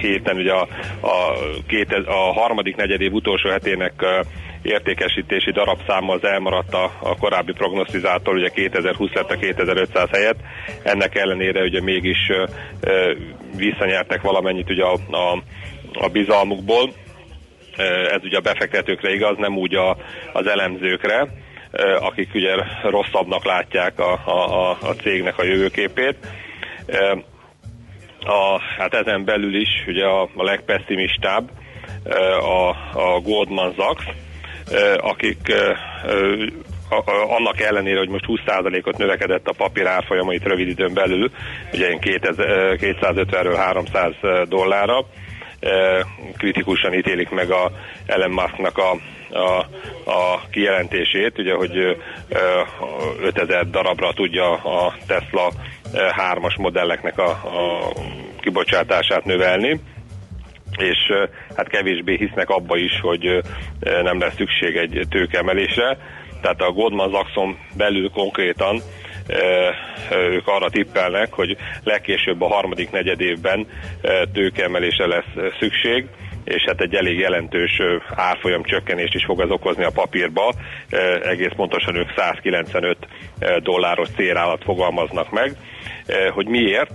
héten ugye a, a, két, a harmadik negyedév utolsó hetének e, értékesítési darabszáma az elmaradt a, a korábbi prognosztizától, ugye 2020 lett a 2500 helyett. Ennek ellenére ugye mégis e, visszanyertek valamennyit ugye a, a, a bizalmukból ez ugye a befektetőkre igaz, nem úgy a, az elemzőkre, akik ugye rosszabbnak látják a, a, a cégnek a jövőképét. A, hát ezen belül is ugye a, a legpesszimistább a, a Goldman Sachs, akik annak ellenére, hogy most 20%-ot növekedett a papír árfolyama itt rövid időn belül, ugye ilyen 2000, 250-ről 300 dollárra, kritikusan ítélik meg a Elon Musknak a, a, a kijelentését, ugye, hogy ö, 5000 darabra tudja a Tesla 3-as modelleknek a, a kibocsátását növelni és hát kevésbé hisznek abba is, hogy nem lesz szükség egy tőkeemelésre. Tehát a Goldman Sachson belül konkrétan ők arra tippelnek, hogy legkésőbb a harmadik negyed évben tőkeemelésre lesz szükség, és hát egy elég jelentős árfolyam csökkenést is fog ez okozni a papírba. Egész pontosan ők 195 ö, dolláros célállat fogalmaznak meg. Hogy miért?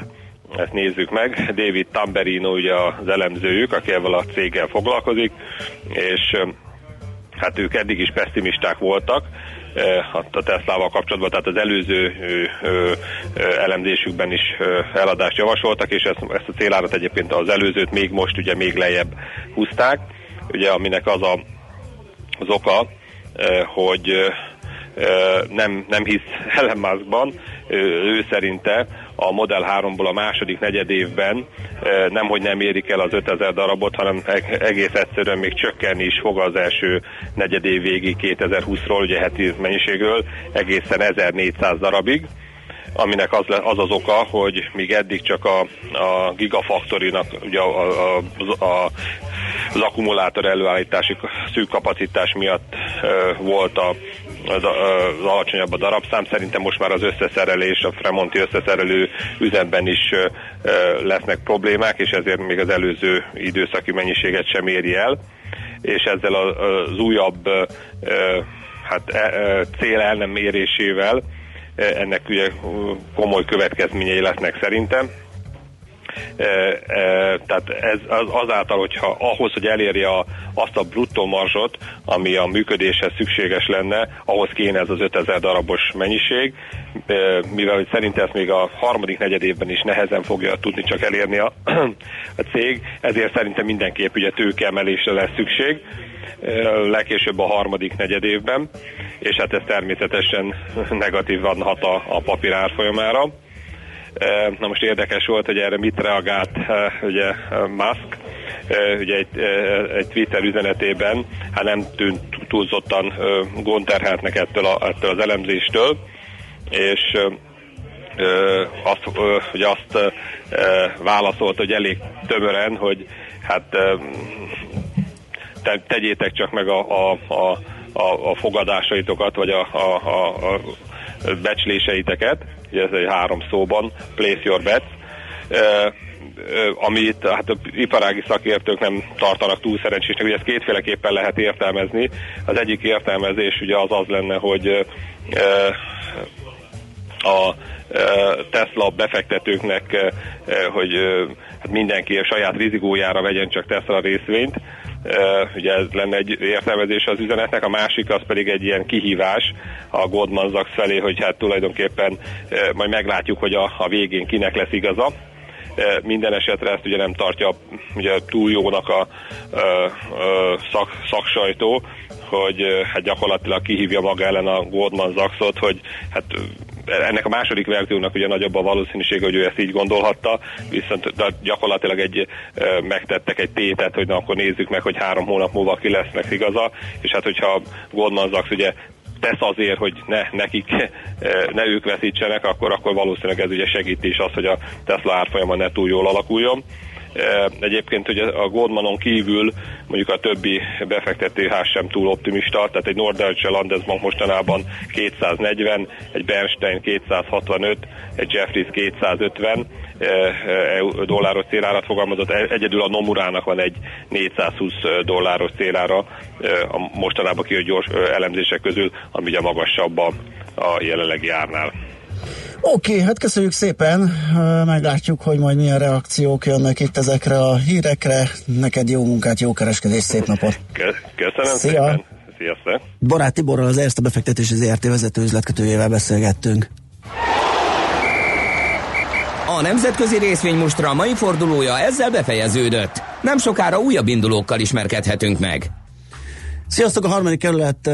Ezt nézzük meg. David Tamberino ugye az elemzőjük, aki ezzel a céggel foglalkozik, és hát ők eddig is pessimisták voltak ö, a Teslával kapcsolatban, tehát az előző elemzésükben is eladást javasoltak, és ezt, ezt a célárat egyébként az előzőt még most ugye még lejjebb húzták, ugye aminek az a, az oka, ö, hogy ö, nem, nem hisz Elon Muskban, Ö, ő szerinte a Model 3-ból a második negyed évben ö, nemhogy nem érik el az 5000 darabot, hanem eg- egész egyszerűen még csökkenni is fog az első negyed év végig 2020-ról, ugye heti mennyiségről egészen 1400 darabig aminek az, az az oka, hogy míg eddig csak a, a Gigafactory-nak ugye a, a, a, az akkumulátor előállítási szűk kapacitás miatt ö, volt a, az, az alacsonyabb a darabszám. Szerintem most már az összeszerelés, a Fremonti összeszerelő üzemben is lesznek problémák, és ezért még az előző időszaki mennyiséget sem éri el és ezzel az újabb hát, e- cél el nem mérésével ö, ennek ugye komoly következményei lesznek szerintem. Tehát ez az, azáltal, hogyha ahhoz, hogy elérje a, azt a bruttó marzsot, ami a működéshez szükséges lenne, ahhoz kéne ez az 5000 darabos mennyiség, mivel hogy szerint ezt még a harmadik negyed évben is nehezen fogja tudni csak elérni a, a cég, ezért szerintem mindenképp ugye tőkeemelésre lesz szükség legkésőbb a harmadik negyed évben, és hát ez természetesen negatívan hat a, a papír árfolyamára. Na most érdekes volt, hogy erre mit reagált ugye Musk, ugye egy, egy Twitter üzenetében, hát nem tűnt túlzottan gondterheltnek ettől, a, ettől az elemzéstől, és azt, hogy azt válaszolt, hogy elég tömören, hogy hát te, tegyétek csak meg a, a, a, a, fogadásaitokat, vagy a, a, a, a becsléseiteket, ez egy három szóban, place your bets, amit hát a iparági szakértők nem tartanak túl szerencsésnek, ugye ezt kétféleképpen lehet értelmezni. Az egyik értelmezés ugye az az lenne, hogy a Tesla befektetőknek, hogy hát mindenki a saját rizikójára vegyen csak Tesla részvényt, ugye ez lenne egy értelmezés az üzenetnek, a másik az pedig egy ilyen kihívás a Goldman Sachs felé, hogy hát tulajdonképpen majd meglátjuk, hogy a, a végén kinek lesz igaza. Minden esetre ezt ugye nem tartja ugye túl jónak a, a, a szak, szaksajtó, hogy hát gyakorlatilag kihívja maga ellen a Goldman Sachsot, hogy hát ennek a második verziónak ugye nagyobb a valószínűség, hogy ő ezt így gondolhatta, viszont de gyakorlatilag egy megtettek egy tétet, hogy na akkor nézzük meg, hogy három hónap múlva ki lesznek igaza, és hát hogyha Goldman Sachs ugye tesz azért, hogy ne, nekik, ne ők veszítsenek, akkor, akkor valószínűleg ez ugye segíti is az, hogy a Tesla árfolyama ne túl jól alakuljon. Egyébként ugye a Goldmanon kívül mondjuk a többi befektetőház sem túl optimista, tehát egy Norddeutsche Landesbank mostanában 240, egy Bernstein 265, egy Jeffries 250 dolláros célárat fogalmazott, egyedül a Nomurának van egy 420 dolláros célára a mostanában kijött gyors elemzések közül, ami ugye magasabb a, a jelenlegi árnál.
Oké, okay, hát köszönjük szépen, meglátjuk, hogy majd milyen reakciók jönnek itt ezekre a hírekre. Neked jó munkát, jó kereskedés, szép napot!
Köszönöm
Szia.
szépen! Sziasztok!
Barát Tiborral az Erste befektetési ZRT vezető üzletkötőjével beszélgettünk.
A nemzetközi részvénymustra mai fordulója ezzel befejeződött. Nem sokára újabb indulókkal ismerkedhetünk meg.
Sziasztok, a harmadik kerület uh,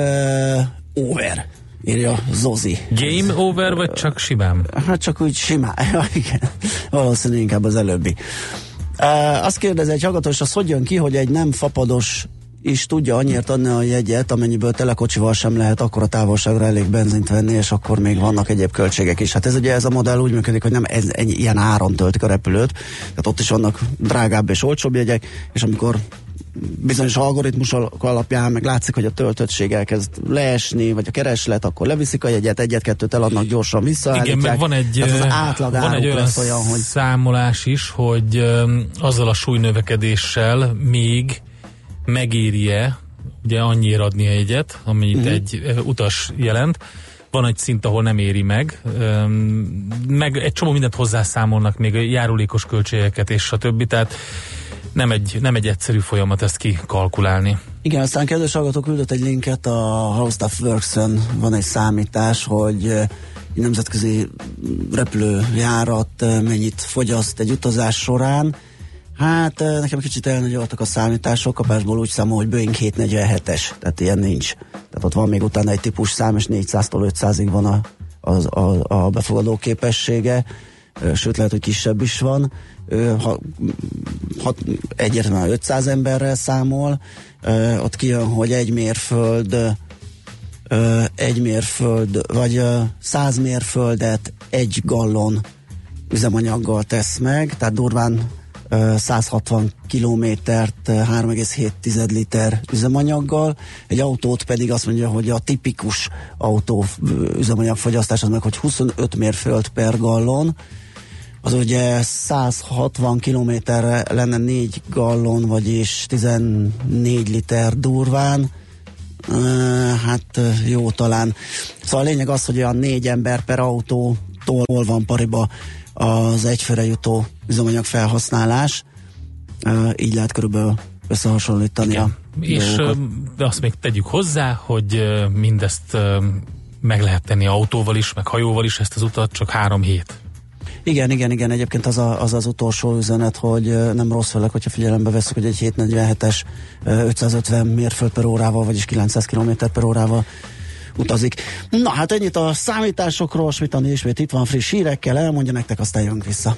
over írja Zozi.
Game over, vagy csak simán?
Hát csak úgy simán, igen. Valószínűleg inkább az előbbi. Uh, azt kérdezi egy hallgatós, az hogy jön ki, hogy egy nem fapados is tudja annyiért adni a jegyet, amennyiből telekocsival sem lehet akkor a távolságra elég benzint venni, és akkor még vannak egyéb költségek is. Hát ez ugye ez a modell úgy működik, hogy nem ez, egy, ilyen áron töltik a repülőt, tehát ott is vannak drágább és olcsóbb jegyek, és amikor bizonyos algoritmusok alapján meg látszik, hogy a töltöttség elkezd leesni, vagy a kereslet, akkor leviszik a jegyet, egyet-kettőt eladnak gyorsan vissza.
Igen, meg van egy,
az átlag
van egy olyan, olyan hogy... számolás is, hogy azzal a súlynövekedéssel még megéri-e ugye annyira adni egyet, amennyit uh-huh. egy uh, utas jelent, van egy szint, ahol nem éri meg, meg egy csomó mindent hozzászámolnak, még járulékos költségeket és a többi, tehát nem egy, nem egy egyszerű folyamat ezt kikalkulálni.
Igen, aztán kedves hallgató küldött egy linket, a How Stuff works van egy számítás, hogy egy nemzetközi repülőjárat mennyit fogyaszt egy utazás során, Hát nekem kicsit elnagyoltak a számítások, kapásból úgy számol, hogy Boeing 747-es, tehát ilyen nincs. Tehát ott van még utána egy típus szám, és 400-tól 500-ig van a, a, a, a befogadó képessége, sőt lehet, hogy kisebb is van. Ha, ha egyértelműen 500 emberrel számol, ott kijön, hogy egy mérföld egy mérföld, vagy 100 mérföldet egy gallon üzemanyaggal tesz meg, tehát durván 160 kilométert 3,7 liter üzemanyaggal, egy autót pedig azt mondja, hogy a tipikus autó üzemanyagfogyasztás az meg, hogy 25 mérföld per gallon, az ugye 160 kilométerre lenne 4 gallon, vagyis 14 liter durván, hát jó talán. Szóval a lényeg az, hogy a négy ember per autótól van pariba az egyfőre jutó üzemanyag felhasználás. Így lehet körülbelül összehasonlítani a
És
dolgokat.
de azt még tegyük hozzá, hogy mindezt meg lehet tenni autóval is, meg hajóval is ezt az utat, csak három hét.
Igen, igen, igen, egyébként az, a, az az utolsó üzenet, hogy nem rossz főleg, hogyha figyelembe veszük, hogy egy 747-es ö, 550 mérföld per órával, vagyis 900 km per órával utazik. Na hát ennyit a számításokról, Smitani ismét itt van friss hírekkel, elmondja nektek, aztán jönk vissza.